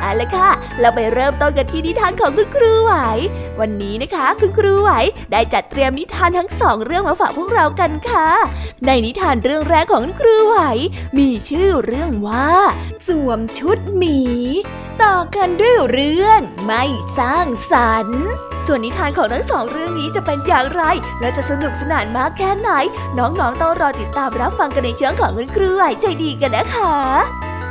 เอาละค่ะ เราไปเริ่มต้นกันที่นิทานของคุณครูไหว วันนี้นะคะ คุณครูไหวได้จัดเตรียมนิทานทั้งสองเรื่องมาฝากพวกเรากันค่ะ ในนิทานเรื่องแรกของคุณครูไหว มีชื่อเรื่องว่า สวมชุดหมี ต่อกันด้วยเรื่องไม่สร้างสรรค์ส่วนนิทานของทั้งสองเรื่องนี้จะเป็นอย่างไร และจะสนุกสนานมากแค่ไหน น้องๆต้องรอติดตามรับฟังกันในช่วงของคุณครูไหวใจดีกันนะคะ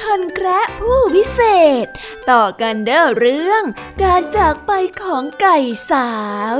คนแคระผู้วิเศษ ต่อกันด้วยเรื่อง การจากไปของไก่สาว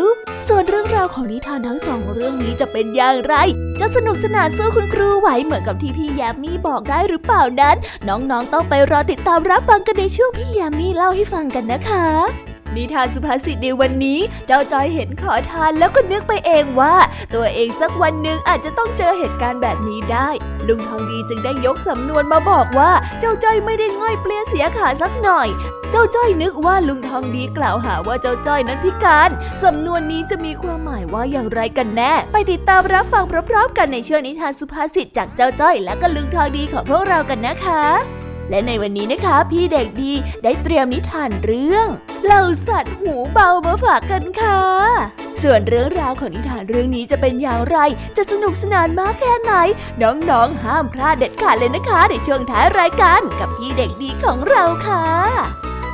ส่วนเรื่องราวของนิทานทั้งสองเรื่องนี้จะเป็นอย่างไร จะสนุกสนานสู้คุณครูไหวเหมือนกับที่พี่ยามีบอกได้หรือเปล่านั้น น้องๆต้องไปรอติดตามรับฟังกันในช่วงพี่ยามีเล่าให้ฟังกันนะคะ นิทานสุภาษิตในวันนี้ เจ้าจอยเห็นขอทานแล้วก็นึกไปเองว่า ตัวเองสักวันหนึ่งอาจจะต้องเจอเหตุการณ์แบบนี้ได้ ลุงทองดีจึงได้ยกสำนวนมาบอกว่าเจ้าจ้อยไม่ได้ง่อยเปลี่ยนเสียขาสักหน่อย เจ้าจ้อยนึกว่าลุงทองดีกล่าวหาว่าเจ้าจ้อยนั้นพิการ สำนวนนี้จะมีความหมายว่าอย่างไรกันแน่ ไปติดตามรับฟังพร้อมๆกันในช่วงนิทานสุภาษิตจากเจ้าจ้อยและก็ลุงทองดีของพวกเรากันนะคะ และในวันนี้นะคะพี่เด็กดีได้เตรียมนิทานเรื่องเหล่าสัตว์หูเบามาฝากกันค่ะ ส่วนเรื่องราวของนิทานเรื่องนี้จะเป็นอย่างไร จะสนุกสนานมากแค่ไหน น้องๆห้ามพลาดเด็ดขาดเลยนะคะ ในช่วงท้ายรายการกับพี่เด็กดีของเราค่ะ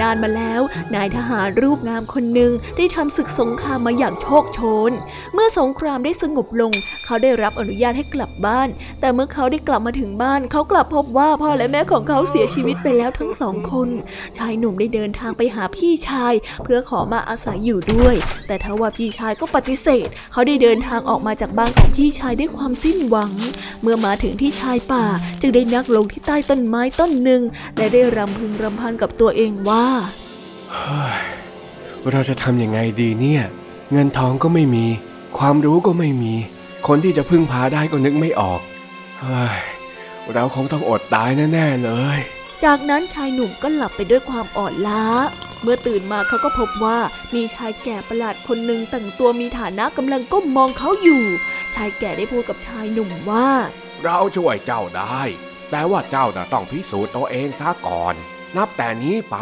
นานมาแล้ว นายทหารรูปงามคนหนึ่งได้ทำศึกสงครามมาอย่างโชคโชน เมื่อสงครามได้สงบลง เขาได้รับอนุญาตให้กลับบ้าน แต่เมื่อเขาได้กลับมาถึงบ้าน เขากลับพบว่าพ่อและแม่ของเขาเสียชีวิตไปแล้วทั้งสองคน ชายหนุ่มได้เดินทางไปหาพี่ชาย เพื่อขอมาอาศัยอยู่ด้วย แต่ทว่าพี่ชายก็ปฏิเสธ เขาได้เดินทางออกมาจากบ้านของพี่ชายด้วยความสิ้นหวัง เมื่อมาถึงที่ชายป่า จึงได้นักลงที่ใต้ต้นไม้ต้นหนึ่งและได้รำพึงรำพันกับตัวเองว่าเฮ้ยเราจะทำยังไงดีเนี่ย เงินทองก็ไม่มี ความรู้ก็ไม่มี คนที่จะพึ่งพาได้ก็นึกไม่ออกเฮ้ยเราคงต้องอดตายแน่ๆเลย จากนั้นชายหนุ่มก็หลับไปด้วยความอ่อนล้า เมื่อตื่นมาเขาก็พบว่ามีชายแก่ประหลาดคนหนึ่งแต่งตัวมีฐานะกำลังก้มมองเขาอยู่ ชายแก่ได้พูดกับชายหนุ่มว่า เราช่วยเจ้าได้ แต่ว่าเจ้าจะต้องพิสูจน์ตัวเองซะก่อน นับแต่นี้ไป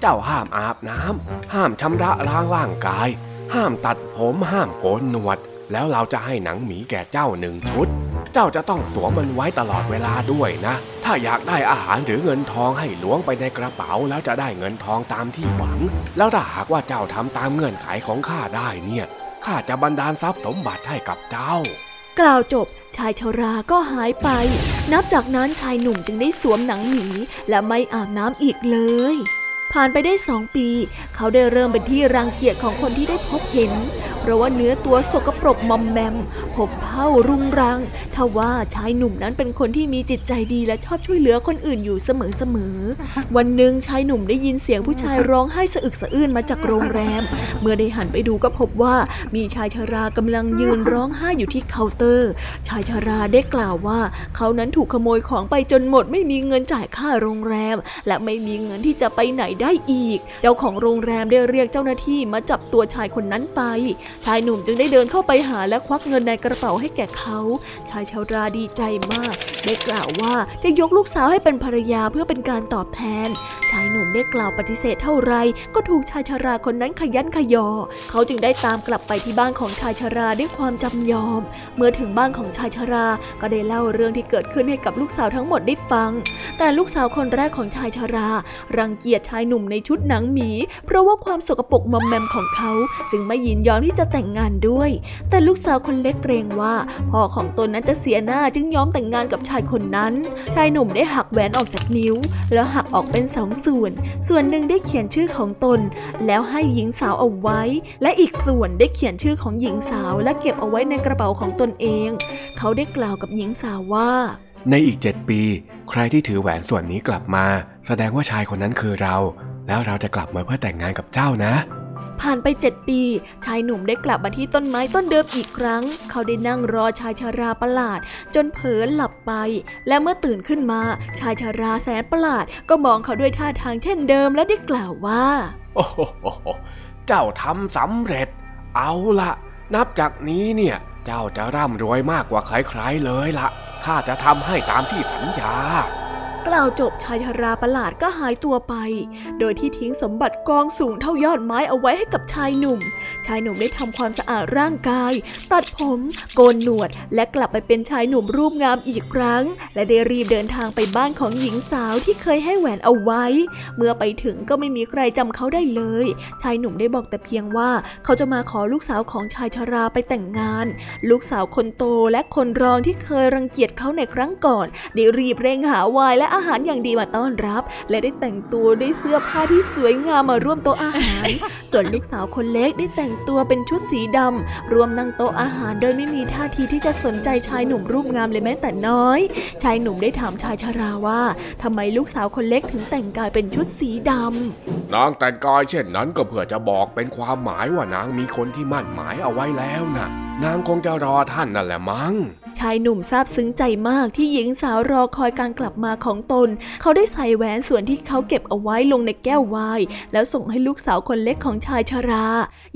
เจ้าห้ามอาบน้ำห้ามชำระล้างร่างกาย ห้ามตัดผมห้ามโกนหนวด แล้วเราจะให้หนังหมีแก่เจ้าหนึ่งชุด เจ้าจะต้องสวมมันไว้ตลอดเวลาด้วยนะ ถ้าอยากได้อาหารหรือเงินทองให้ล้วงไปในกระเป๋าแล้วจะได้เงินทองตามที่หวัง แล้วถ้าหากว่าเจ้าทำตามเงื่อนไขของข้าได้เนี่ยข้าจะบันดาลทรัพย์สมบัติให้กับเจ้า กล่าวจบชายชราก็หายไป นับจากนั้นชายหนุ่มจึงได้สวมหนังหมีและไม่อาบน้ำอีกเลย ผ่านไปได้สองปี เขาได้เริ่มเป็นที่รังเกียจของคนที่ได้พบเห็น เพราะว่าเนื้อตัวสกปรกมอมแมมพบเผ้ารุงรัง ทว่าชายหนุ่มนั้นเป็นคนที่มีจิตใจดีและชอบช่วยเหลือคนอื่นอยู่เสมอๆ วันหนึ่งชายหนุ่มได้ยินเสียงผู้ชายร้องไห้สะอึกสะอื้นมาจากโรงแรม เมื่อได้หันไปดูก็พบว่ามีชายชรากำลังยืนร้องไห้อยู่ที่เคาน์เตอร์ ชายชราได้กล่าวว่า เขานั้นถูกขโมยของไปจนหมดไม่มีเงินจ่ายค่าโรงแรม และไม่มีเงินที่จะไปไหนได้อีก เจ้าของโรงแรมได้เรียกเจ้าหน้าที่มาจับตัวชายคนนั้นไป ชายหนุ่มจึงได้เดินเข้าไปหาและควักเงินในกระเป๋าให้แก่เขา ชายชาราดีใจมาก ได้กล่าวว่าจะยกลูกสาวให้เป็นภรรยาเพื่อเป็นการตอบแทน ชายหนุ่มได้กล่าวปฏิเสธเท่าไร ก็ถูกชายชาราคนนั้นขยันขยอ เขาจึงได้ตามกลับไปที่บ้านของชายชาราด้วยความจำยอม เมื่อถึงบ้านของชายชารา ก็ได้เล่าเรื่องที่เกิดขึ้นให้กับลูกสาวทั้งหมดได้ฟัง แต่ลูกสาวคนแรกของชายชารา รังเกียจชายหนุ่มในชุดหนังหมี เพราะว่าความสกปรกมอมแมมของเขา จึงไม่ยินยอมที่จะแต่งงานด้วย แต่ลูกสาวคนเล็กเกรงว่า พ่อของตนนั้นจะเสียหน้าจึงยอมแต่งงานกับชายคนนั้น ชายหนุ่มได้หักแหวนออกจากนิ้ว แล้วหักออกเป็นสองส่วน ส่วนหนึ่งได้เขียนชื่อของตน แล้วให้หญิงสาวเอาไว้ และอีกส่วนได้เขียนชื่อของหญิงสาวและเก็บเอาไว้ในกระเป๋าของตนเอง เขาได้กล่าวกับหญิงสาวว่า ในอีกเจ็ดปี ใครที่ถือแหวนส่วนนี้กลับมา แสดงว่าชายคนนั้นคือเรา แล้วเราจะกลับมาเพื่อแต่งงานกับเจ้านะ ผ่านไปเจ็ดปี ชายหนุ่มได้กลับมาที่ต้นไม้ต้นเดิมอีกครั้ง เขาได้นั่งรอชายชาราประหลาด จนเผลอหลับไป และเมื่อตื่นขึ้นมา ชายชาราแสนประหลาด ก็มองเขาด้วยท่าทางเช่นเดิมและได้กล่าวว่า โอ้โหเจ้าทำสำเร็จ เอาละนับจากนี้เนี่ยเจ้าจะร่ำรวยมากกว่าใครๆเลยละข้าจะทำให้ตามที่สัญญา กล่าวจบชายชราประหลาดก็หายตัวไป โดยที่ทิ้งสมบัติกองสูงเท่ายอดไม้เอาไว้ให้กับชายหนุ่ม ชายหนุ่มได้ทำความสะอาดร่างกาย ตัดผมโกนหนวด และกลับไปเป็นชายหนุ่มรูปงามอีกครั้ง และได้รีบเดินทางไปบ้านของหญิงสาวที่เคยให้แหวนเอาไว้ เมื่อไปถึงก็ไม่มีใครจำเขาได้เลย ชายหนุ่มได้บอกแต่เพียงว่าเขาจะมาขอลูกสาวของชายชราไปแต่งงาน ลูกสาวคนโตและคนรองที่เคยรังเกียจเขาในครั้งก่อนได้รีบเร่งหาวน์และอาหารอย่างดีมาต้อนรับ และได้แต่งตัวด้วยเสื้อผ้าที่สวยงามมาร่วมโต๊ะอาหาร ส่วนลูกสาวคนเล็กได้แต่งตัวเป็นชุดสีดำร่วมนั่งโต๊ะอาหารโดยไม่มีท่าทีที่จะสนใจชายหนุ่มรูปงามเลยแม้แต่น้อย ชายหนุ่มได้ถามชายชราว่าทำไมลูกสาวคนเล็กถึงแต่งกายเป็นชุดสีดำนางแต่งกายเช่นนั้นก็เพื่อจะบอกเป็นความหมายว่านางมีคนที่มั่นหมายเอาไว้แล้วนะนางคงจะรอท่านนั่นแหละมั้ง ชายหนุ่มซาบซึ้งใจมากที่หญิงสาวรอคอยการกลับมาของตน เขาได้ใส่แหวนส่วนที่เขาเก็บเอาไว้ลงในแก้ววายแล้วส่งให้ลูกสาวคนเล็กของชายชรา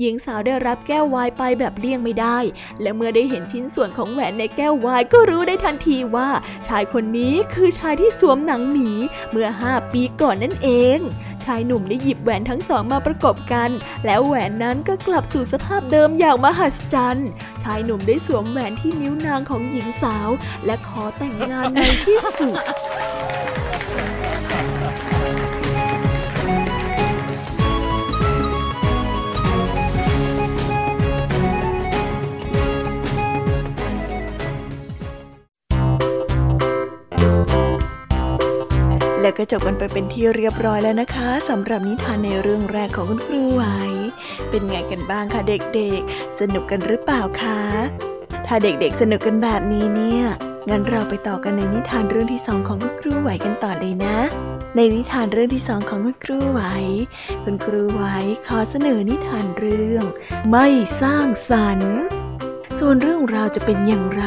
หญิงสาวได้รับแก้ววายไปแบบเลี่ยงไม่ได้ และเมื่อได้เห็นชิ้นส่วนของแหวนในแก้ววายก็รู้ได้ทันทีว่า ชายคนนี้คือชายที่สวมหนังหมีเมื่อห้าปีก่อนนั่นเอง ชายหนุ่มได้หยิบแหวนทั้งสองมาประกบกัน แล้วแหวนนั้นก็กลับสู่สภาพเดิมอย่างมหัศจรรย์ ชายหนุ่มได้สวมแหวนที่นิ้วนางของหญิงสาว และขอแต่งงานในที่สุดและก็จบกันไปเป็นที่เรียบร้อยแล้วนะคะ สำหรับนิทานในเรื่องแรกของคุณครูไหว เป็นไงกันบ้างคะเด็กๆ สนุกกันหรือเปล่าคะ ถ้าเด็กๆสนุกกันแบบนี้เนี่ย งั้นเราไปต่อกันในนิทานเรื่องที่สองของคุณครูไหวกันต่อเลยนะ ในนิทานเรื่องที่สองของคุณครูไหว คุณครูไหวขอเสนอนิทานเรื่อง ไม่สร้างสรรค์ส่วนเรื่องราวจะเป็นอย่างไร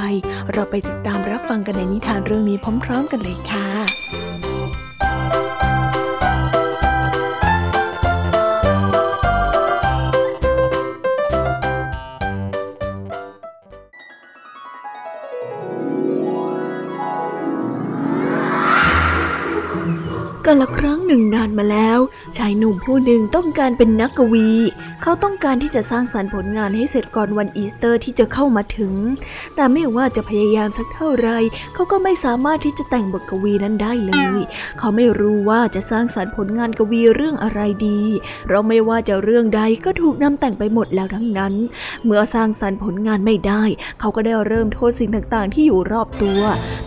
เราไปติดตามรับฟังกันในนิทานเรื่องนี้พร้อม ๆ กันเลยค่ะ กันละครั้งหนึ่งนานมาแล้ว ชายหนุ่มผู้หนึ่งต้องการเป็นนักกวี เขาต้องการที่จะสร้างสารรค์ผลงานให้เสร็จก่อนวันอีสเตอร์ที่จะเข้ามาถึง แต่ไม่ว่าจะพยายามสักเท่าไร เขาก็ไม่สามารถที่จะแต่งบทกวีนั้นได้เลย เขาไม่รู้ว่าจะสร้างสารรค์ผลงานกวีเรื่องอะไรดีเราไม่ว่าจะเรื่องใดก็ถูกนำแต่งไปหมดแล้วทั้งนั้น เมื่อสร้างสารรค์ผลงานไม่ได้ เขาก็ได้เริ่มโทษสิ่งต่างๆ ที่อยู่รอบตัว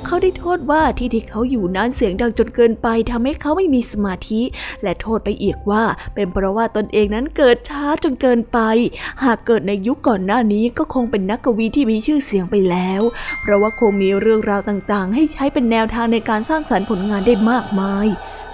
เขาได้โทษว่าที่ที่เขาอยู่นั้นเสียงดังจนเกินไปทำให้เขาไม่มีสมาธิ และโทษไปอีกว่า เป็นเพราะว่าตนเองนั้นเกิดช้าจนเกินไป หากเกิดในยุคก่อนหน้านี้ก็คงเป็นนักกวีที่มีชื่อเสียงไปแล้ว เพราะว่าคงมีเรื่องราวต่างๆ ให้ใช้เป็นแนวทางในการสร้างสารรค์ผลงานได้มากมาย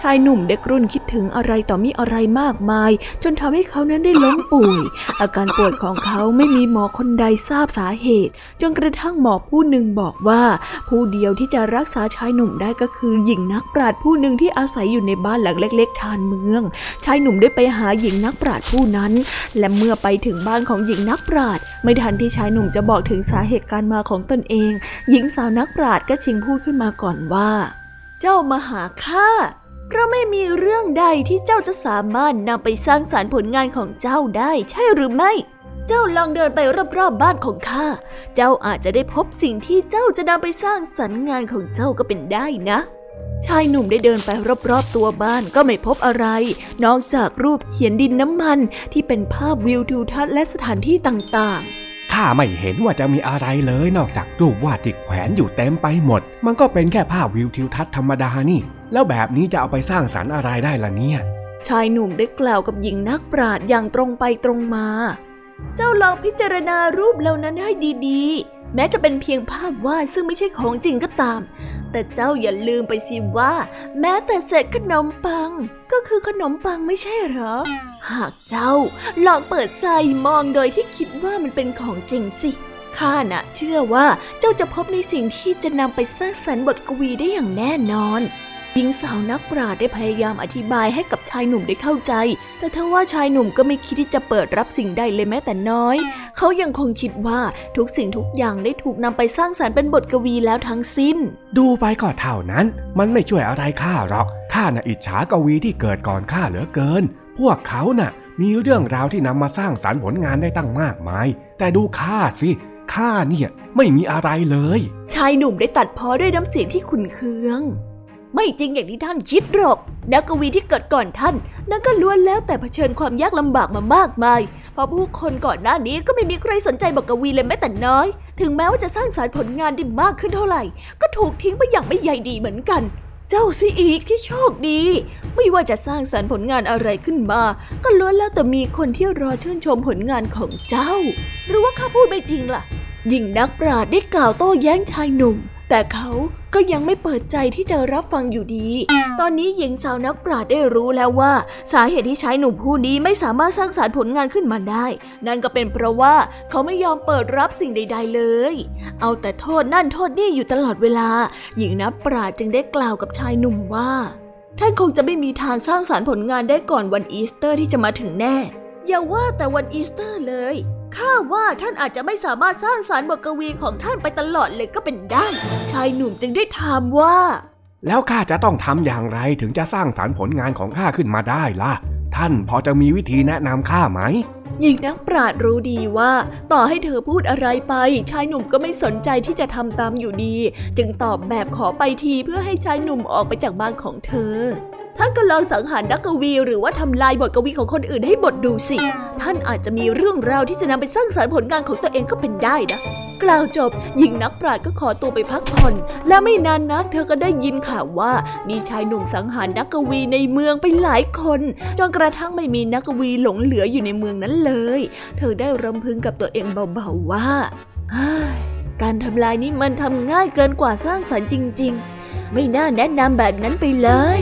ชายหนุ่มเด็กรุ่นคิดถึงอะไรต่อมีอะไรมากมาย จนทำให้เขานั้นได้ล้มป่วย อาการป่วยของเขาไม่มีหมอคนใดทราบสาเหตุ จนกระทั่งหมอผู้หนึ่งบอกว่า ผู้เดียวที่จะรักษาชายหนุ่มได้ก็คือหญิงนักปราชญ์ผู้หนึ่งที่อาศัยอยู่ในบ้านหลังเล็ก ๆ ชานเมือง ชายหนุ่มได้ไปหาหญิงนักปราชญ์ผู้นั้น และเมื่อไปถึงบ้านของหญิงนักปราชญ์ไม่ทันที่ชายหนุ่มจะบอกถึงสาเหตุการมาของตนเอง หญิงสาวนักปราชญ์ก็ชิงพูดขึ้นมาก่อนว่า เจ้ามาหาข้า เพราะไม่มีเรื่องใดที่เจ้าจะสามารถนำไปสร้างสารรค์ผลงานของเจ้าได้ใช่หรือไม่ เจ้าลองเดินไปรอบๆบบ้านของข้า เจ้าอาจจะได้พบสิ่งที่เจ้าจะนำไปสร้างสรรค์งานของเจ้าก็เป็นได้นะ ชายหนุ่มได้เดินไปรอบๆตัวบ้านก็ไม่พบอะไร นอกจากรูปเขียนดินน้ำมันที่เป็นภาพวิวทิวทัศน์และสถานที่ต่างๆข้าไม่เห็นว่าจะมีอะไรเลยนอกจากรูปวาดที่แขวนอยู่เต็มไปหมด มันก็เป็นแค่ภาพวิวทิวทัศน์ธรรมดานี่ แล้วแบบนี้จะเอาไปสร้างสรรค์อะไรได้ล่ะเนี่ย ชายหนุ่มได้กล่าวกับหญิงนักปราชญ์อย่างตรงไปตรงมา เจ้าลองพิจารณารูปเหล่านั้นให้ดีๆ แม้จะเป็นเพียงภาพวาดซึ่งไม่ใช่ของจริงก็ตาม แต่เจ้าอย่าลืมไปสิว่า แม้แต่เศษขนมปัง ก็คือขนมปังไม่ใช่หรอ หากเจ้าลองเปิดใจมองโดยที่คิดว่ามันเป็นของจริงสิข้าน่ะเชื่อว่าเจ้าจะพบในสิ่งที่จะนำไปสร้างสรรค์บทกวีได้อย่างแน่นอน หญิงสาวนักปราชญ์ได้พยายามอธิบายให้กับชายหนุ่มได้เข้าใจ แต่ทว่าชายหนุ่มก็ไม่คิดที่จะเปิดรับสิ่งใดเลยแม้แต่น้อย เขายังคงคิดว่าทุกสิ่งทุกอย่างได้ถูกนำไปสร้างสารรค์เป็นบทกวีแล้วทั้งสิ้น ดูไปก็เท่านั้น มันไม่ช่วยอะไรข้าหรอก ข้าน่ะอิจฉากวีที่เกิดก่อนข้าเหลือเกิน พวกเขาน่ะ มีเรื่องราวที่นำมาสร้างสารรค์ผลงานได้ตั้งมากมาย แต่ดูข้าสิ ข้าเนี่ยไม่มีอะไรเลย ชายหนุ่มได้ตัดพ้อด้วยน้ำเสียงที่ขุนเคือง ไม่จริงอย่างที่ท่านคิดหรอก นักกวีที่เกิดก่อนท่าน นั่นก็ล้วนแล้วแต่เผชิญความยากลำบากมามากมาย เพราะผู้คนก่อนหน้านี้ก็ไม่มีใครสนใจบอกกวีเลยแม้แต่น้อย ถึงแม้ว่าจะสร้างสารรค์ผลงานได้มากขึ้นเท่าไหร่ ก็ถูกทิ้งไปอย่างไม่ใยดีเหมือนกัน เจ้าสิอีกที่โชคดี ไม่ว่าจะสร้างสารรค์ผลงานอะไรขึ้นมา ก็ล้วนแล้วแต่มีคนที่รอชื่นชมผลงานของเจ้า หรือว่าข้าพูดไม่จริงล่ะ ยิ่งนักปราชญ์ได้กล่าวโต้แย้งชายหนุ่ม แต่เขาก็ยังไม่เปิดใจที่จะรับฟังอยู่ดี ตอนนี้หญิงสาวนักปราชญ์ได้รู้แล้วว่า สาเหตุที่ชายหนุ่มผู้นี้ไม่สามารถสร้างสารรค์ผลงานขึ้นมาได้ นั่นก็เป็นเพราะว่าเขาไม่ยอมเปิดรับสิ่งใด ๆ เลย เอาแต่โทษนั่นโทษนี่อยู่ตลอดเวลา หญิงนักปราชญ์จึงได้กล่าวกับชายหนุ่มว่า ท่านคงจะไม่มีทางสร้างสารรค์ผลงานได้ก่อนวันอีสเตอร์ที่จะมาถึงแน่ อย่าว่าแต่วันอีสเตอร์เลย ข้าว่าท่านอาจจะไม่สามารถสร้างสารรค์บทกวีของท่านไปตลอดเลยก็เป็นได้ ชายหนุ่มจึงได้ถามว่า แล้วข้าจะต้องทำอย่างไรถึงจะสร้างสารรค์ผลงานของข้าขึ้นมาได้ล่ะ ท่านพอจะมีวิธีแนะนำข้าไหมหญิงนักปราชญ์รู้ดีว่า ต่อให้เธอพูดอะไรไป ชายหนุ่มก็ไม่สนใจที่จะทำตามอยู่ดี จึงตอบแบบขอไปทีเพื่อให้ชายหนุ่มออกไปจากบ้านของเธอ ท่านก็ลองสังหารนักกวีหรือว่าทำลายบทกวีของคนอื่นให้บทดูสิ ท่านอาจจะมีเรื่องราวที่จะนำไปสร้างสรรค์ผลงานของตัวเองก็เป็นได้นะ กล่าวจบหญิงนักปราชญ์ก็ขอตัวไปพักผ่อน และไม่นานนักเธอก็ได้ยินข่าวว่า มีชายหนุ่มสังหารนักกวีในเมืองไปหลายคนจนกระทั่งไม่มีนักกวีหลงเหลืออยู่ในเมืองนั้นเลย เธอได้รำพึงกับตัวเองเบาๆว่าเฮ้ยการทำลายนี่มันทำง่ายเกินกว่าสร้างสรรค์จริง ๆ ไม่น่าแนะนำแบบนั้นไปเลย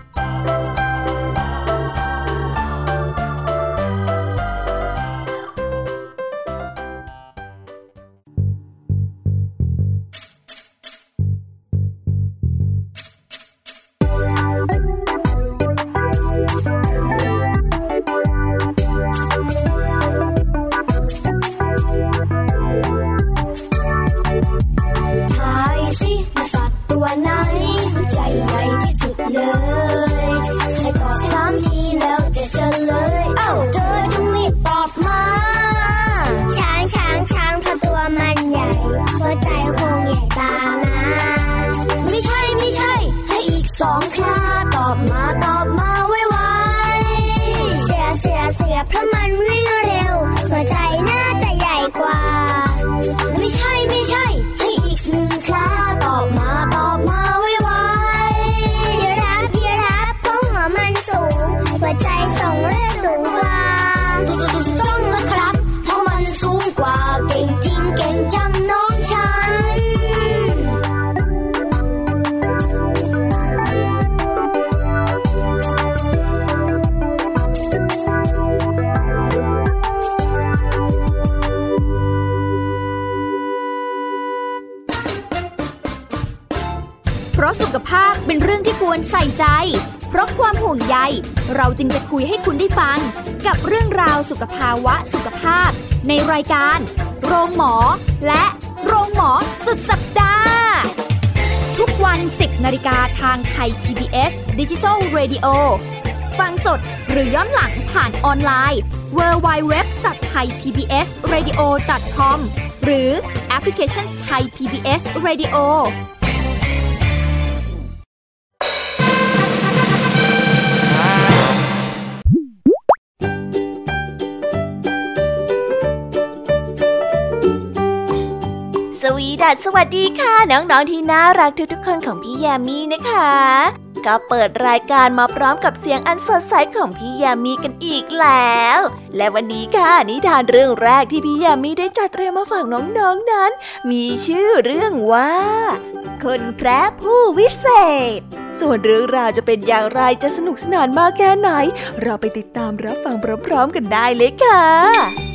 10 นาฬิกาทางไทย PBS d i g i ดิจิ Radio ฟังสดหรือย้อนหลังผ่านออนไลน์ www.thaipbsradio.com หรือแอปพลิเคชัน Thai PBS Radio ดัดสวัสดีค่ะ น้องๆที่น่ารักทุกๆคนของพี่ยามีนะคะ ก็เปิดรายการมาพร้อมกับเสียงอันสดใสของพี่ยามีกันอีกแล้ว และวันนี้ค่ะนิทานเรื่องแรกที่พี่ยามีได้จัดเตรียมมาฝากน้องๆนนั้น มีชื่อเรื่องว่า คนแพระผู้วิเศษ ส่วนเรื่องราวจะเป็นอย่างไรจะสนุกสนานมากแค่ไหน เราไปติดตามรับฟังพร้อมๆกันได้เลยค่ะ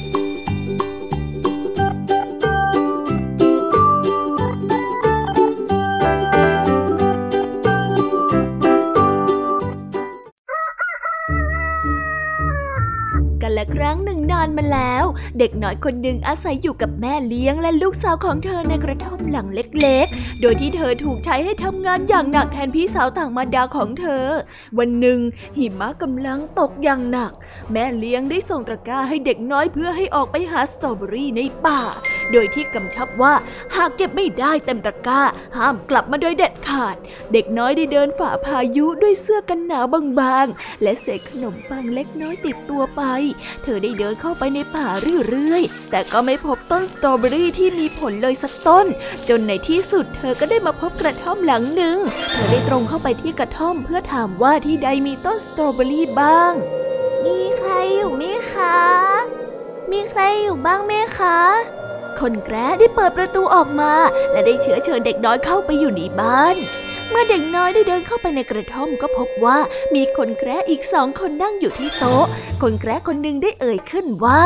ครั้งหนึ่งนานมาแล้ว เด็กน้อยคนหนึ่งอาศัยอยู่กับแม่เลี้ยงและลูกสาวของเธอในกระท่อมหลังเล็กๆ โดยที่เธอถูกใช้ให้ทำงานอย่างหนักแทนพี่สาวต่างมารดาของเธอ วันหนึ่งหิมะกำลังตกอย่างหนัก แม่เลี้ยงได้ส่งตะกร้าให้เด็กน้อยเพื่อให้ออกไปหาสตรอเบอรี่ในป่า โดยที่กำชับว่าหากเก็บไม่ได้เต็มตะกร้า ห้ามกลับมาโดยเด็ดขาด เด็กน้อยได้เดินฝ่าพายุด้วยเสื้อกันหนาวบางๆ และเศษขนมปังเล็กน้อยติดตัวไป เธอได้เดินเข้าไปในป่าเรื่อยๆ แต่ก็ไม่พบต้นสตรอเบอรี่ที่มีผลเลยสักต้น จนในที่สุดเธอก็ได้มาพบกระท่อมหลังหนึ่ง เธอได้ตรงเข้าไปที่กระท่อมเพื่อถามว่าที่ใดมีต้นสตรอเบอรี่บ้าง มีใครอยู่ไหมคะ มีใครอยู่บ้างไหมคะ คนแกร้ได้เปิดประตูออกมา และได้เชื้อเชิญเด็กน้อยเข้าไปอยู่ในบ้าน เมื่อเด็กน้อยได้เดินเข้าไปในกระท่อมก็พบว่ามีคนแกร้อีกสองคนนั่งอยู่ที่โต๊ะ คนแกร้คนหนึ่งได้เอ่ยขึ้นว่า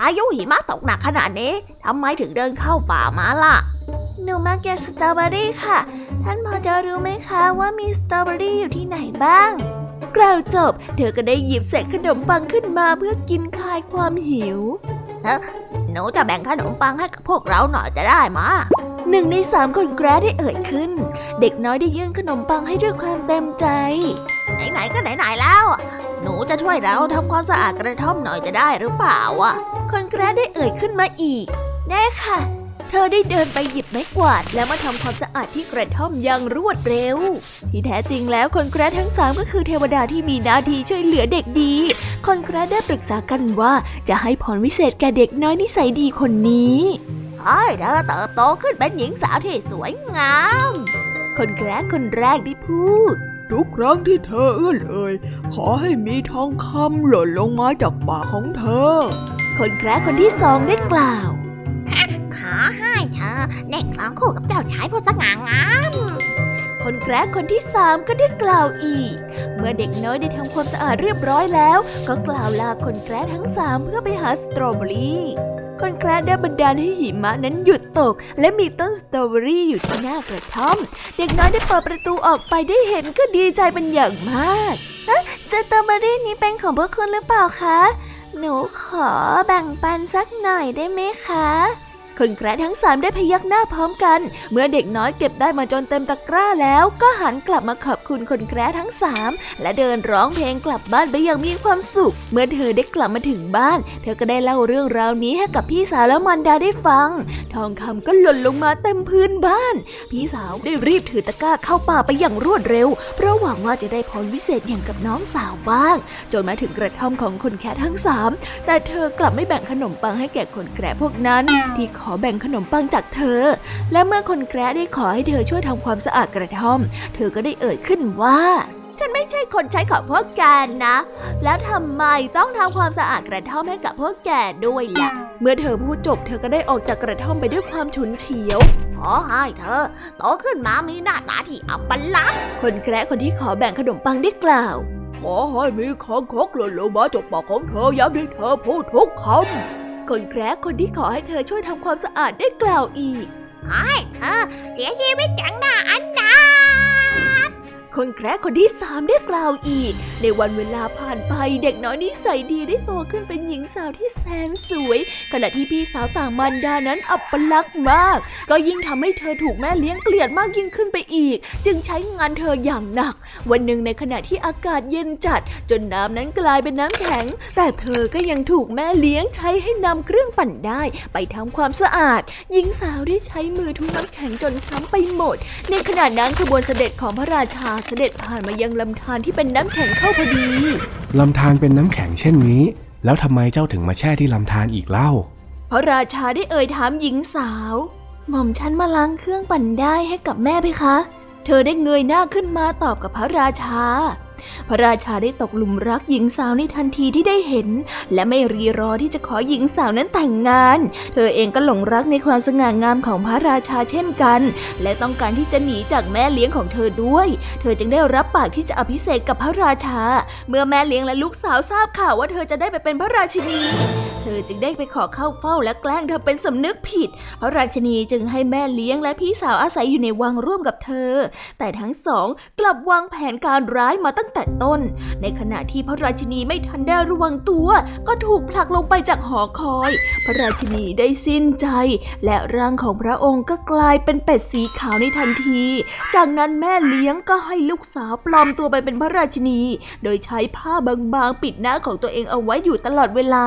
อายุหิมะตกหนักขนาดนี้ทำไมถึงเดินเข้าป่ามาล่ะ หนูมาเก็บสตรอเบอรี่ค่ะ ท่านพอจะรู้ไหมคะว่ามีสตรอเบอรี่อยู่ที่ไหนบ้าง กล่าวจบ เธอก็ได้หยิบเศษขนมปังขึ้นมาเพื่อกินคลายความหิว หนูจะแบ่งขนมปังให้กับพวกเราหน่อยจะได้มาหนึ่งในสามคนแกรได้เอ่ยขึ้น เด็กน้อยได้ยื่นขนมปังให้ด้วยความเต็มใจ ไหนๆก็ไหนๆแล้ว หนูจะช่วยเราทำความสะอาดกระท่อมหน่อยจะได้หรือเปล่าอะ คนแกรได้เอ่ยขึ้นมาอีกได้ค่ะ เธอได้เดินไปหยิบไม้กวาด แล้วมาทำความสะอาดที่กระท่อมอย่างรวดเร็ว ที่แท้จริงแล้วคนแกรทั้งสามก็คือเทวดาที่มีหน้าที่ช่วยเหลือเด็กดี คนแกรได้ปรึกษากันว่าจะให้พรวิเศษแก่เด็กน้อยนิสัยดีคนนี้ให้เธอเติบโตขึ้นเป็นหญิงสาวที่สวยงาม คนแกรคนแรกได้พูดทุกครั้งที่เธอเอื้อนเอ่ยขอให้มีทองคำหล่นลงมาจากปากของเธอ คนแกรคนที่สองได้กล่าว ขอให้เธอได้ครองคู่กับเจ้าชายผู้สง่างามคนแกรคนที่สามก็ได้กล่าวอีก เมื่อเด็กน้อยได้ทำความสะอาดเรียบร้อยแล้ว ก็กล่าวลาคนแกรทั้งสามเพื่อไปหาสตรอเบอรี่คนแกรได้บันดาลให้หิมะนั้นหยุดตก และมีต้นสตรอเบอรี่อยู่ที่หน้ากระท่อม เด็กน้อยได้เปิดประตูออกไปได้เห็นก็ดีใจเป็นอย่างมากสตรอเบอรี่นี้เป็นของพวกคุณหรือเปล่าคะ หนูขอแบ่งปันสักหน่อยได้ไหมคะ คนแกระทั้งสามได้พยักหน้าพร้อมกัน เมื่อเด็กน้อยเก็บได้มาจนเต็มตะกร้าแล้วก็หันกลับมาขอบคุณคนแกระทั้งสามและเดินร้องเพลงกลับบ้านไปอย่างมีความสุข เมื่อเธอได้กลับมาถึงบ้าน เธอก็ได้เล่าเรื่องราวนี้ให้กับพี่สาวและมันดาได้ฟัง ทองคำก็หล่นลงมาเต็มพื้นบ้าน พี่สาวได้รีบถือตะกร้าเข้าป่าไปอย่างรวดเร็ว เพราะหวังว่าจะได้พรวิเศษอย่างกับน้องสาวบ้าง จนมาถึงกระท่อมของคนแคระทั้งสามแต่เธอกลับไม่แบ่งขนมปังให้แก่คนแกระพวกนั้นที่ขอแบ่งขนมปังจากเธอ และเมื่อคนแกระได้ขอให้เธอช่วยทำความสะอาดกระท่อม เธอก็ได้เอ่ยขึ้นว่า ฉันไม่ใช่คนใช้ของพวกแกนะ แล้วทำไมต้องทำความสะอาดกระท่อมให้กับพวกแกด้วยล่ะ เมื่อเธอพูดจบเธอก็ได้ออกจากกระท่อมไปด้วยความฉุนเฉียวขอให้เธอโตขึ้นมามีหน้าตาที่อัปลักษณ์คนแกระคนที่ขอแบ่งขนมปังได้กล่าวขอให้มีของคกหล่นลงมาจากปากของเธอย้ำที่เธอพูดทุกคำ คนแคร์คนที่ขอให้เธอช่วยทำความสะอาดได้กล่าวอีก ขอให้เธอเสียชีวิตอย่างน่าอันดา คนแคร์คนที่สามได้กล่าวอีก ในวันเวลาผ่านไปเด็กน้อยนิสัยดีได้โตขึ้นเป็นหญิงสาวที่แสนสวย ขณะที่พี่สาวต่างมารดานั้นอับปลักมาก ก็ยิ่งทำให้เธอถูกแม่เลี้ยงเกลียดมากยิ่งขึ้นไปอีก จึงใช้งานเธออย่างหนัก วันหนึ่งในขณะที่อากาศเย็นจัด จนน้ำนั้นกลายเป็นน้ำแข็ง แต่เธอก็ยังถูกแม่เลี้ยงใช้ให้นำเครื่องปั่นได้ ไปทำความสะอาด หญิงสาวได้ใช้มือทุน้ำแข็งจนช้ำไปหมด ในขณะนั้นขบวนเสด็จของพระราชาเสด็จผ่านมายังลำธารที่เป็นน้ำแข็งเข้าพอดีลำธารเป็นน้ำแข็งเช่นนี้ แล้วทำไมเจ้าถึงมาแช่ที่ลำธารอีกเล่า พระราชาได้เอ่ยถามหญิงสาว หม่อมฉันมาล้างเครื่องปั่นได้ให้กับแม่ไหมคะ เธอได้เงยหน้าขึ้นมาตอบกับพระราชา พระราชาได้ตกหลุมรักหญิงสาวในทันทีที่ได้เห็น และไม่รีรอที่จะขอหญิงสาวนั้นแต่งงาน เธอเองก็หลงรักในความสง่างามของพระราชาเช่นกัน และต้องการที่จะหนีจากแม่เลี้ยงของเธอด้วย เธอจึงได้รับปากที่จะอภิเษกกับพระราชา เมื่อแม่เลี้ยงและลูกสาวทราบข่าวว่าเธอจะได้ไปเป็นพระราชินี เธอจึงได้ไปขอเข้าเฝ้าและแกล้งเธอเป็นสำนึกผิด พระราชินีจึงให้แม่เลี้ยงและพี่สาวอาศัยอยู่ในวังร่วมกับเธอ แต่ทั้งสองกลับวางแผนการร้ายมาตั้งแต่ต้น ในขณะที่พระราชินีไม่ทันได้ระวังตัว ก็ถูกผลักลงไปจากหอคอย พระราชินีได้สิ้นใจ และร่างของพระองค์ก็กลายเป็นเป็ดสีขาวในทันที จากนั้นแม่เลี้ยงก็ให้ลูกสาวปลอมตัวไปเป็นพระราชินี โดยใช้ผ้าบางๆ ปิดหน้าของตัวเองเอาไว้อยู่ตลอดเวลา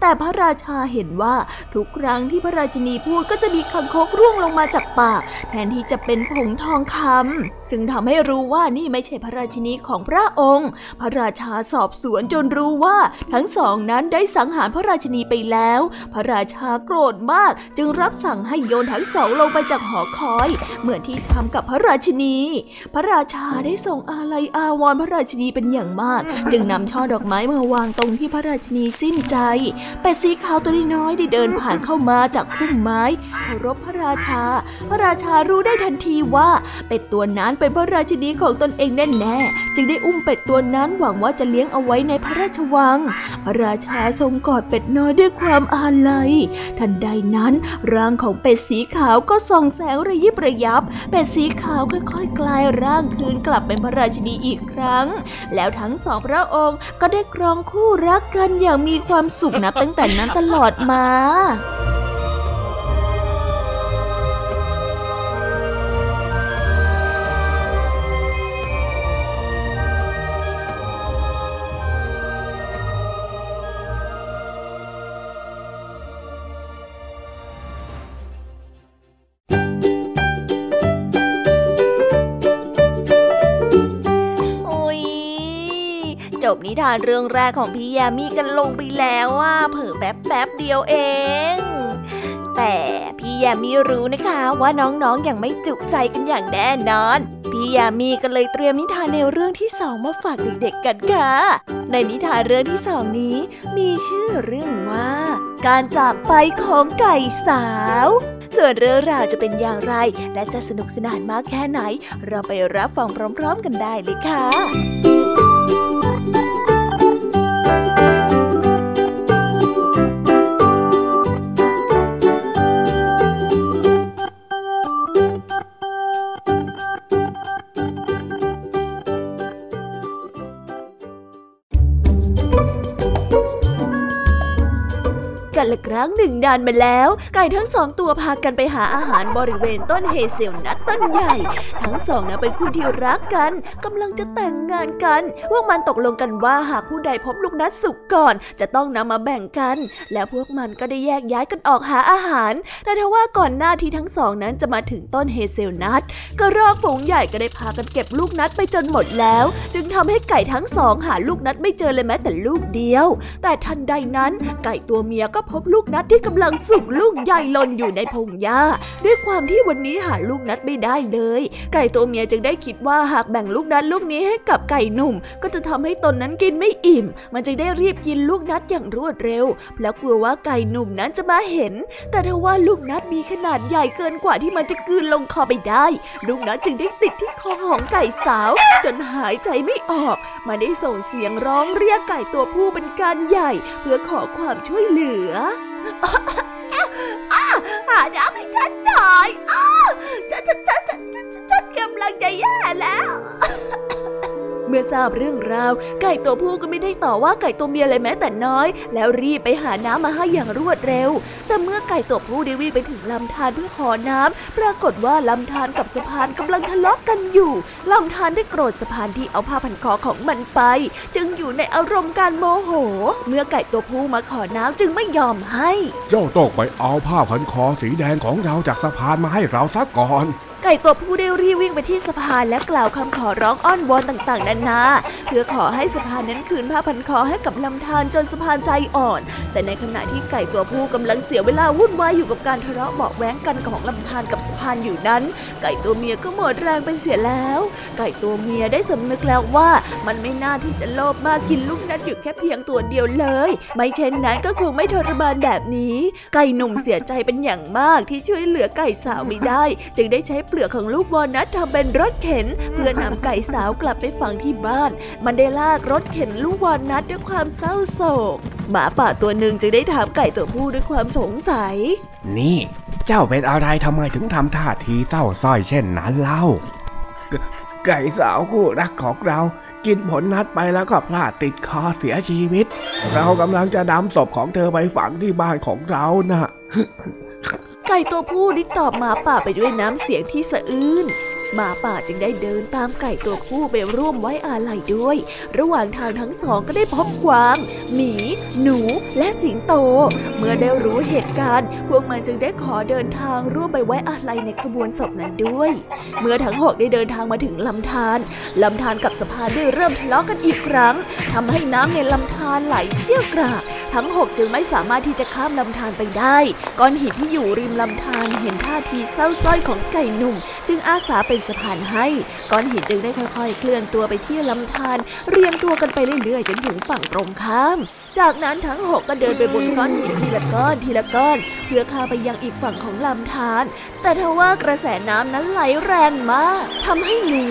แต่พระราชาเห็นว่าทุกครั้งที่พระราชินีพูดก็จะมีคังคกร่วงลงมาจากปาก แทนที่จะเป็นผงทองคำจึงทำให้รู้ว่านี่ไม่ใช่พระราชินีของพระองค์ พระราชาสอบสวนจนรู้ว่าทั้งสองนั้นได้สังหารพระราชนีไปแล้ว พระราชาโกรธมากจึงรับสั่งให้โยนทั้งสองลงไปจากหอคอย เหมือนที่ทำกับพระราชนี พระราชาได้ทรงอาลัยอาวรพระราชนีเป็นอย่างมาก จึงนำช่อดอกไม้มาวางตรงที่พระราชนีสิ้นใจ เป็ดสีขาวตัวน้อยได้เดินผ่านเข้ามาจากพุ่มไม้เคารพพระราชา พระราชารู้ได้ทันทีว่า เป็ดตัวนั้นเป็นพระราชนีของตนเองแน่ๆจึงได้อุมเป็ดตัวนั้นหวังว่าจะเลี้ยงเอาไว้ในพระราชวัง พระราชาทรงกอดเป็ดน้อยด้วยความอาลัย ทันใดนั้น ร่างของเป็ดสีขาวก็ส่องแสงระยิบระยับ เป็ดสีขาวค่อยๆกลายร่างคืนกลับเป็นพระราชินีอีกครั้ง แล้วทั้งสองพระองค์ก็ได้ครองคู่รักกันอย่างมีความสุขนับตั้งแต่นั้นตลอดมา บนิทานเรื่องแรกของพี่ยามีกันลงไปแล้วว่าเผอแป๊บแป๊บเดียวเอง แต่พี่ยามีรู้นะคะว่าน้องๆออย่างไม่จุใจกันอย่างแน่นอน พี่ยามีก็เลยเตรียมนิทานแนวเรื่องที่สองมาฝากเด็กๆกันค่ะ ในนิทานเรื่องที่สองนี้ มีชื่อเรื่องว่า การจากไปของไก่สาวส่วนเรื่องราวจะเป็นอย่างไร และจะสนุกสนานมากแค่ไหน เราไปรับฟังพร้อม ๆ กันได้เลยค่ะ ครั้งหนึ่งนานมาแล้ว ไก่ทั้งสองตัวพากันไปหาอาหารบริเวณต้นเฮเซลนัทต้นใหญ่ ทั้งสองนะเป็นคู่ที่รักกันกำลังจะแต่งงานกันพวกมันตกลงกันว่าหากผู้ใดพบลูกนัดสุกก่อน จะต้องนำมาแบ่งกัน แล้วพวกมันก็ได้แยกย้ายกันออกหาอาหาร แต่ทว่าก่อนหน้าที่ทั้งสองนั้นจะมาถึงต้นเฮเซลนัทกระรอกฝูงใหญ่ก็ได้พากันเก็บลูกนัดไปจนหมดแล้ว จึงทำให้ไก่ทั้งสองหาลูกนัดไม่เจอเลยแม้แต่ลูกเดียว แต่ทันใดนั้นไก่ตัวเมียก็พบลูกนัดที่กำลังสุกลูกใหญ่หล่นอยู่ในพงหญ้า ด้วยความที่วันนี้หาลูกนัดไม่ได้เลย ไก่ตัวเมียจึงได้คิดว่าหากแบ่งลูกนัดลูกนี้ให้กับไก่หนุ่ม ก็จะทำให้ตนนั้นกินไม่อิ่ม มันจึงได้รีบกินลูกนัดอย่างรวดเร็ว แล้วกลัวว่าไก่หนุ่มนั้นจะมาเห็น แต่ทว่าลูกนัดมีขนาดใหญ่เกินกว่าที่มันจะกืนลงคอไปได้ ลูกนัดจึงได้ติดที่คอของไก่สาว จนหายใจไม่ออก มันได้ส่งเสียงร้องเรียกไก่ตัวผู้เป็นการใหญ่ เพื่อขอความช่วยเหลือน้ำให้ฉันหน่อยอ้าฉันฉันฉันฉันฉันฉันฉันกำลังจะแย่แล้ว เมื่อทราบเรื่องราว ไก่ตัวผู้ก็ไม่ได้ต่อว่าไก่ตัวเมียเลยแม้แต่น้อย แล้วรีบไปหาน้ำมาให้อย่างรวดเร็ว แต่เมื่อไก่ตัวผู้ได้วิ่งไปถึงลำธารเพื่อขอน้ำปรากฏว่าลำธารกับสะพานกำลังทะเลาะกันอยู่ลำธารได้โกรธสะพานที่เอาผ้าพันคอของมันไป จึงอยู่ในอารมณ์การโมโห เมื่อไก่ตัวผู้มาขอน้ำจึงไม่ยอมให้ เจ้าต้องไปเอาผ้าพันคอสีแดงของเราจากสะพานมาให้เราซะก่อน ไก่ตัวผู้ได้รีบวิ่งไปที่สะพานและกล่าวคำขอร้องอ้อนวอนต่างๆนานาเพื่อขอให้สะพานนั้นคืนผ้าพันคอให้กับลำธารจนสะพานใจอ่อน แต่ในขณะที่ไก่ตัวผู้กำลังเสียเวลาวุ่นวายอยู่กับการทะเลาะเบาะแว้งกันของลำธารกับสะพานอยู่นั้น ไก่ตัวเมียก็หมดแรงไปเสียแล้ว ไก่ตัวเมียได้สำนึกแล้วว่ามันไม่น่าที่จะโลภมากกินลูกนัดอยู่แค่เพียงตัวเดียวเลย ไม่เช่นนั้นก็คงไม่ทรมานแบบนี้ ไก่หนุ่มเสียใจเป็นอย่างมากที่ช่วยเหลือไก่สาวไม่ได้ จึงได้ใช้เปลือกของลูกวอลนัททำเป็นรถเข็น เพื่อนำไก่สาวกลับไปฝังที่บ้าน มันได้ลากรถเข็นลูกวอลนัทด้วยความเศร้าโศก หมาป่าตัวหนึ่งจึงได้ถามไก่ตัวผู้ด้วยความสงสัย นี่ เจ้าเป็นอะไรทำไมถึงทำท่าทีเศร้าส้อยเช่นนั้นเล่า ไก่สาวคู่รักของเรากินผลนัดไปแล้วก็พลาดติดคอเสียชีวิต เรากำลังจะนำศพของเธอไปฝังที่บ้านของเรานะ่ะ ไก่ตัวผู้ได้ตอบหมาป่าไปด้วยน้ำเสียงที่สะอื้น หมาป่าจึงได้เดินตามไก่ตัวผู้ไปร่วมไว้อาลัยด้วย ระหว่างทางทั้งสองก็ได้พบกวาง หมี หนู และสิงโต เมื่อได้รู้เหตุการณ์ พวกมันจึงได้ขอเดินทางร่วมไปไว้อาลัยในขบวนศพนั้นด้วย เมื่อทั้งหกได้เดินทางมาถึงลำธารลำธารกับสะพานได้เริ่มทะเลาะกันอีกครั้งทำให้น้ำในลำธารไหลเชี่ยวกรากทั้งหกจึงไม่สามารถที่จะข้ามลำธารไปได้ก้อนหินที่อยู่ริมลำธารเห็นท่าทีเศร้าส้อยของไก่หนุ่ม จึงอาสาเป็นสะพานให้ ก้อนหินจึงได้ค่อยๆ เคลื่อนตัวไปที่ลำธารเรียงตัวกันไปเรื่อยๆจนถึงฝั่งตรงข้าม จากนั้นทั้งหกก็เดินไปบนก้อนหินทีละก้อนทีละก้อน เพื่อข้าไปยังอีกฝั่งของลำธาร แต่ทว่ากระแสน้ำนั้นไหลแรงมาก ทำให้หนู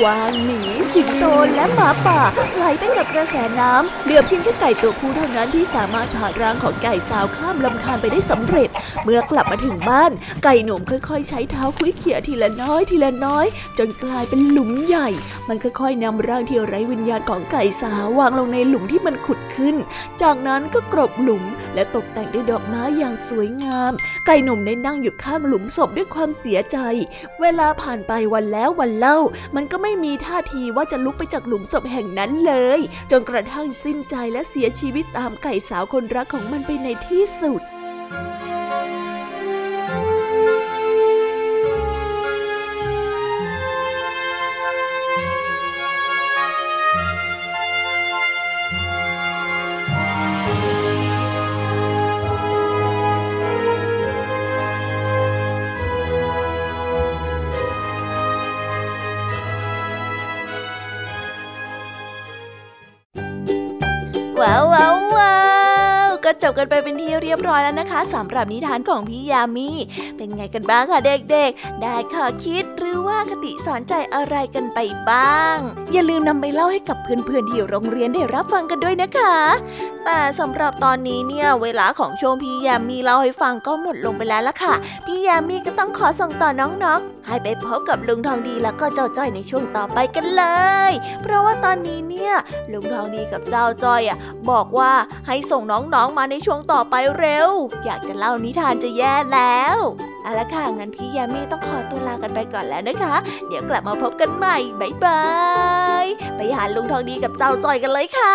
กวางหมีสิงโตและหมาป่าไหลไปกับกระแสน้ำเหลือเพียงแค่ไก่ตัวผู้เท่านั้นที่สามารถผ่าร่างของไก่สาวข้ามลำธารไปได้สำเร็จ เมื่อกลับมาถึงบ้าน ไก่หนุ่มค่อยๆ ใช้เท้าคุ้ยเขี่ยทีละน้อยทีละน้อย จนกลายเป็นหลุมใหญ่ มันค่อยๆนำร่างที่ไร้วิญญาณของไก่สาววางลงในหลุมที่มันขุดขึ้นจากนั้นก็กรบหลุมและตกแต่งด้วยดอกไม้อย่างสวยงาม ไก่หนุ่มได้นั่งอยู่ข้างหลุมศพด้วยความเสียใจ เวลาผ่านไปวันแล้ววันเล่า มันก็ไม่มีท่าทีว่าจะลุกไปจากหลุมศพแห่งนั้นเลย จนกระทั่งสิ้นใจและเสียชีวิตตามไก่สาวคนรักของมันไปในที่สุดว้ จบกันไปเป็นที่เรียบร้อยแล้วนะคะสำหรับนิทานของพี่ยามีเป็นไงกันบ้างคะเด็กๆ ได้ข้อคิดหรือว่าคติสอนใจอะไรกันไปบ้าง อย่าลืมนำไปเล่าให้กับเพื่อนๆที่โรงเรียนได้รับฟังกันด้วยนะคะ แต่สำหรับตอนนี้เนี่ยเวลาของช่วงพี่ยามีเล่าให้ฟังก็หมดลงไปแล้วล่ะค่ะ พี่ยามีก็ต้องขอส่งต่อน้องๆ ให้ไปพบกับลุงทองดีแล้วก็เจ้าจ้อยในช่วงต่อไปกันเลย เพราะว่าตอนนี้เนี่ยลุงทองดีกับเจ้าจ้อยอะบอกว่าให้ส่งน้องๆมาในช่วงต่อไปเร็ว อยากจะเล่านิทานจะแย่แล้วเอาละค่ะ งั้นพี่ยามีต้องขอตัวลากันไปก่อนแล้วนะคะ เดี๋ยวกลับมาพบกันใหม่ บ๊ายบาย ไปหาลุงทองดีกับเจ้าจอยกันเลยค่ะ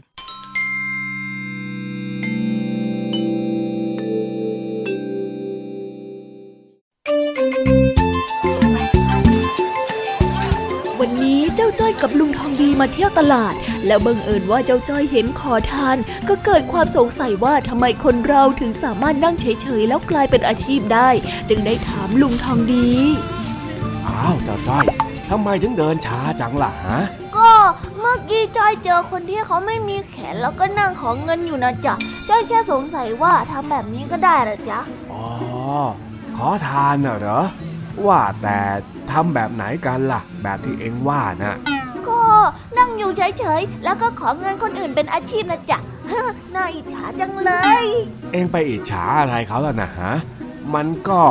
มาเที่ยวตลาด แล้วบังเอิญว่าเจ้าจ้อยเห็นขอทาน ก็เกิดความสงสัยว่าทำไมคนเราถึงสามารถนั่งเฉยๆ แล้วกลายเป็นอาชีพได้ จึงได้ถามลุงทองดีอ้าวเจ้าจ้อยทำไมถึงเดินช้าจังล่ะฮะก็เมื่อกี้จ้อยเจอคนที่เขาไม่มีแขนแล้วก็นั่งขอเงินอยู่นะจ๊ะจ้อยแค่สงสัยว่าทำแบบนี้ก็ได้เหรอจ๊ะอ๋อขอทานน่ะเหรอว่าแต่ทำแบบไหนกันล่ะ แบบที่เองว่าน่ะก็ นั่งอยู่เฉยๆ แล้วก็ขอเงินคนอื่นเป็นอาชีพนะจ๊ะน่าอิจฉาจังเลย เองไปอิจฉาอะไรเขาล่ะนะฮะ มันก็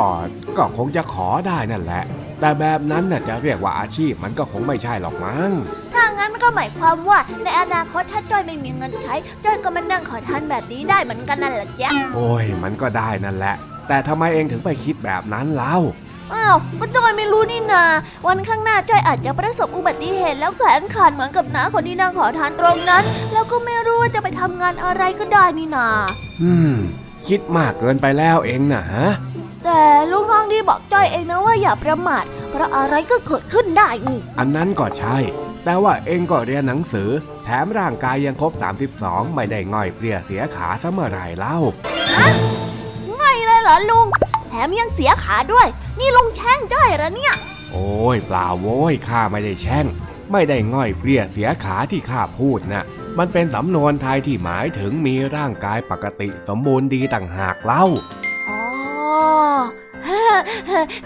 ก็คงจะขอได้นั่นแหละ แต่แบบนั้นน่ะจะเรียกว่าอาชีพมันก็คงไม่ใช่หรอกมั้งถ้างั้นก็หมายความว่าในอนาคตถ้าจ้อยไม่มีเงินใช้จ้อยก็มานั่งขอทานแบบนี้ได้เหมือนกันนั่นแหละจ๊ะโอ้ยมันก็ได้นั่นแหละ แต่ทำไมเองถึงไปคิดแบบนั้นเล่า อ้าวก็จ้อยไม่รู้นี่นา วันข้างหน้าจ้อยอาจจะประสบอุบัติเหตุแล้วแขนขาดเหมือนกับน้าคนที่นั่งขอทานตรงนั้น แล้วก็ไม่รู้ว่าจะไปทำงานอะไรก็ได้นี่นา อืม คิดมากเกินไปแล้วเองนะฮะแต่ลุงทองดีบอกจ้อยเองนะว่าอย่าประมาท เพราะอะไรก็เกิดขึ้นได้นี่ อันนั้นก็ใช่ แต่ว่าเองก็เรียนหนังสือ แถมร่างกายยังครบ 32 ไม่ได้ง่อยเปลี่ยเสียขาซะเมื่อไหร่เล่าไม่เลยเหรอลุง แถมยังเสียขาด้วย นี่ลุงแช่งจ้อยเหรอเนี่ย โอ้ยเปล่าโว้ยข้าไม่ได้แช่ง ไม่ได้ง่อยเปลี่ยเสียขาที่ข้าพูดนะ่ะมันเป็นสำนวนไทยที่หมายถึงมีร่างกายปกติสมบูรณ์ดีต่างหากเล่า อ๋อ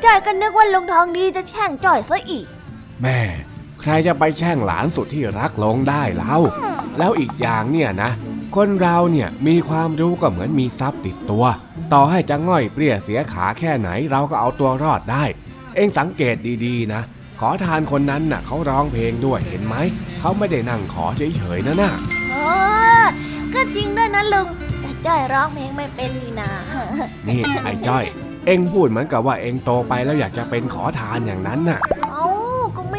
จ้อยก็นึกว่าลุงทองดีจะแช่งจ้อยซะอีก แม่ ใครจะไปแช่งหลานสุดที่รักลงได้เล่า แล้วอีกอย่างเนี่ยนะ คนเราเนี่ยมีความรู้ก็เหมือนมีทรัพย์ติดตัว ต่อให้จะง่อยเปรี้ยเสียขาแค่ไหนเราก็เอาตัวรอดได้ เองสังเกตดีๆนะ ขอทานคนนั้นน่ะเขาร้องเพลงด้วยเห็นไหม เขาไม่ได้นั่งขอเฉยๆนะน่ะอ๋อก็จริงด้วยนะลุง แต่จ้อยร้องเพลงไม่เป็นนี่นานี่ไอ้จ้อย เองพูดเหมือนกับว่าเองโตไปแล้วอยากจะเป็นขอทานอย่างนั้นน่ะ เอ้า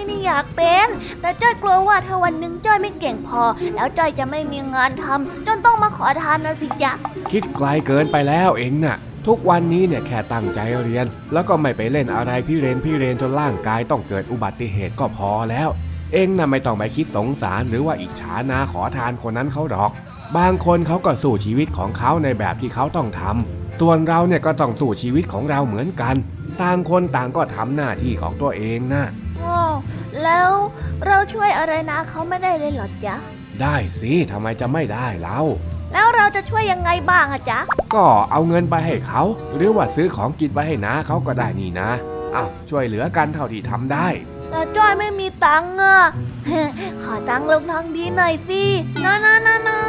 ก็ไม่อยากเป็น แต่จ้อยกลัวว่าถ้าวันหนึ่งจ้อยไม่เก่งพอ แล้วจ้อยจะไม่มีงานทำจนต้องมาขอทานนะสิจ๊ะคิดไกลเกินไปแล้วเองน่ะ ทุกวันนี้เนี่ยแค่ตั้งใจเรียน แล้วก็ไม่ไปเล่นอะไรพี่เรนพี่เรนจนร่างกายต้องเกิดอุบัติเหตุก็พอแล้ว เองน่ะไม่ต้องไปคิดสงสารหรือว่าอิจฉานาขอทานคนนั้นเขาหรอก บางคนเขาก็สู้ชีวิตของเขาในแบบที่เขาต้องทำส่วนเราเนี่ยก็ต้องสู้ชีวิตของเราเหมือนกัน ต่างคนต่างก็ทำหน้าที่ของตัวเองนะ แล้วเราช่วยอะไรนะเขาไม่ได้เลยเหรอจ๊ะ ได้สิทำไมจะไม่ได้เล่าแล้วเราจะช่วยยังไงบ้างอะจ๊ะ ก็เอาเงินไปให้เขา หรือว่าซื้อของกินไปให้นาเขาก็ได้นี่นะอ้าวช่วยเหลือกันเท่าที่ทำได้ แต่จ้อยไม่มีตังค์อะขอตังค์ลงทางดีหน่อยสินะนะนะนะ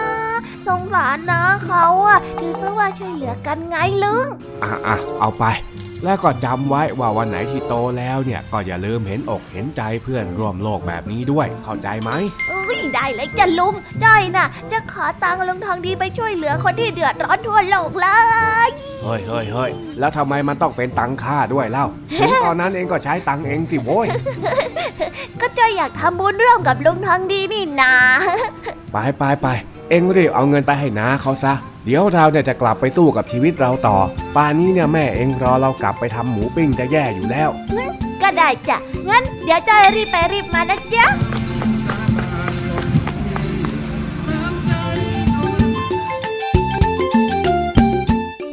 สงสารนะเขาอะถือซะว่าช่วยเหลือกันไงลุงอะอะเอาไป แล้วก็จำไว้ว่าวันไหนที่โตแล้วเนี่ยก็อย่าลืมเห็นอกเห็นใจเพื่อนร่วมโลกแบบนี้ด้วย เข้าใจไหมอุ้ยได้เลยจ้ะลุงจ้อยน่ะจะขอตังค์ลงทางดีไปช่วยเหลือคนที่เดือดร้อนทั่วโลกเลยเฮ้ยเฮ้ยเฮ้ยแล้วทำไมมันต้องเป็นตังค่าด้วยเล่าถึงตอนนั้นเองก็ใช้ตังเองสิโว้ยก็จ้อยอยากทำบุญร่วมกับลุงทางดีนี่นาไปไปไป เอ็งรีบเอาเงินไปให้น้าเขาซะ เดี๋ยวเราเนี่ยจะกลับไปสู้กับชีวิตเราต่อ ป่านนี้เนี่ยแม่เอ็งรอเรากลับไปทำหมูปิ้งจะแย่อยู่แล้ว ก็ได้จ้ะ งั้นเดี๋ยวจอยรีบไปรีบมานะจ๊ะ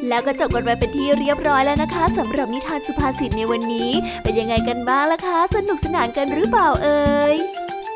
แล้วก็จบกันไปเป็นที่เรียบร้อยแล้วนะคะสำหรับนิทานสุภาษิตในวันนี้ เป็นยังไงกันบ้างล่ะคะ สนุกสนานกันหรือเปล่าเอ่ย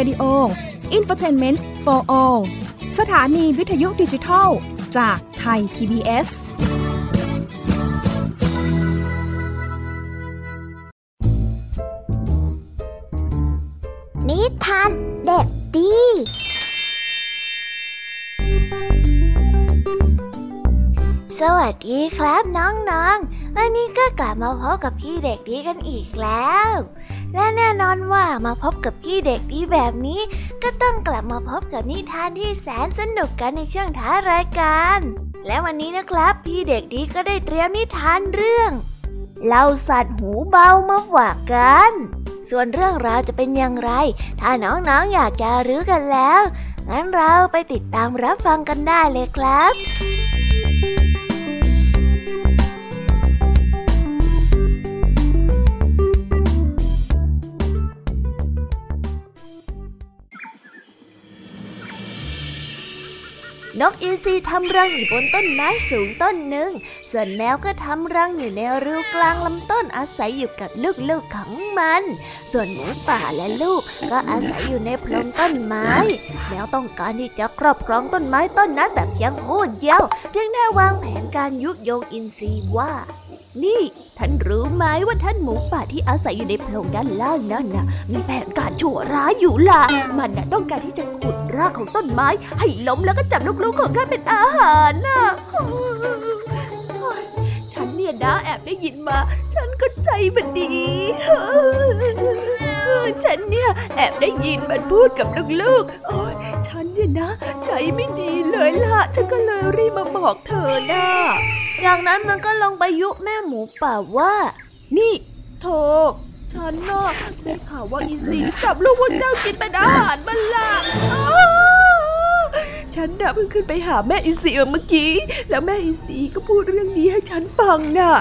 Radio Infotainment for All สถานีวิทยุดิจิทัล จากไทย PBS นิทานเด็กดี สวัสดีครับน้องๆ วันนี้ก็กลับมาพบกับพี่เด็กดีกันอีกแล้ว อนว่ามาพบกับพี่เด็กดีแบบนี้ ก็ต้องกลับมาพบกับนิทานที่แสนสนุกกันในช่วงท้ายรายการ และวันนี้นะครับ พี่เด็กดีก็ได้เตรียมนิทานเรื่องเล่าสัตว์หูเบามาฝากกัน ส่วนเรื่องราวจะเป็นอย่างไร ถ้าน้องๆออยากจะรู้กันแล้ว งั้นเราไปติดตามรับฟังกันได้เลยครับ นกอินทรีทำรังอยู่บนต้นไม้สูงต้นหนึ่ง ส่วนแมวก็ทำรังอยู่ในรูกลางลำต้นอาศัยอยู่กับลูกๆของมัน ส่วนหมูป่าและลูกก็อาศัยอยู่ในโพรงต้นไม้ แมวต้องการที่จะครอบครองต้นไม้ต้นนั้นแต่เพียงผู้เดียวจึงได้วางแผนการยุยงอินทรีว่า นี่ท่านรู้ไหมว่าท่านหมูป่าที่อาศัยอยู่ในโพรงด้านล่างนั่นน่ะ มีแผนการชั่วร้ายอยู่ล่ะ มันน่ะต้องการที่จะขุด รากของต้นไม้ ให้ล้มแล้วก็จับลูกๆของท่านเป็นอาหารน่ะฉันเนี่ยนะแอบได้ยินมา ฉันก็ใจมันดีฉันเนี่ยแอบได้ยินมันพูดกับลูกๆโอ้ยฉันเนี่ยนะ ใจไม่ดีเลยล่ะ ฉันก็เลยรีบมาบอกเธอนะอย่างนั้นมันก็ลงไปยุแม่หมูป่าว่า นี่ โธ ฉันน่ะได้ข่าวว่าอีสิงจับลูกวัวเจ้ากินเป็นอาหารมันละอ้าฉันน่ะเพิ่งขึ้นไปหาแม่อีสีเมื่อกี้ แล้วแม่อีสีก็พูดเรื่องนี้ให้ฉันฟังน่ะ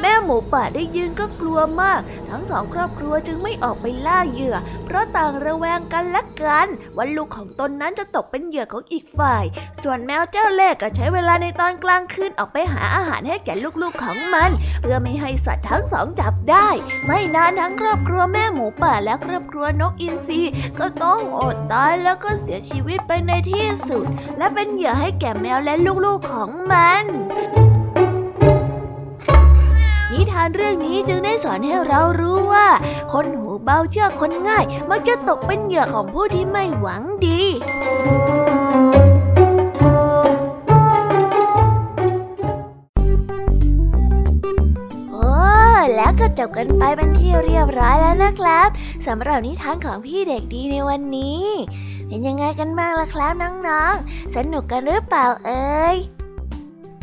แม่หมูป่าได้ยินก็กลัวมาก ทั้งสองครอบครัวจึงไม่ออกไปล่าเหยื่อ เพราะต่างระแวงกันและกันว่าลูกของตนนั้นจะตกเป็นเหยื่อของอีกฝ่าย ส่วนแมวเจ้าเล่ห์ก็ใช้เวลาในตอนกลางคืนออกไปหาอาหารให้แก่ลูกๆของมัน เพื่อไม่ให้สัตว์ทั้งสองจับได้ ไม่นานทั้งครอบครัวแม่หมูป่าและครอบครัวนกอินทรีก็ต้องอดตายแล้วก็เสียชีวิตไปในที่สุด และเป็นเหยื่อให้แก่แมวและลูกๆของมัน นิทานเรื่องนี้จึงได้สอนให้เรารู้ว่า คนหูเบาเชื่อคนง่าย มักจะตกเป็นเหยื่อของผู้ที่ไม่หวังดีโอ้แล้วก็จบกันไปเป็นที่เรียบร้อยแล้วนะครับสำหรับนิทานของพี่เด็กดีในวันนี้ เป็นยังไงกันบ้างล่ะครับน้องๆ สนุกกันหรือเปล่าเอ่ย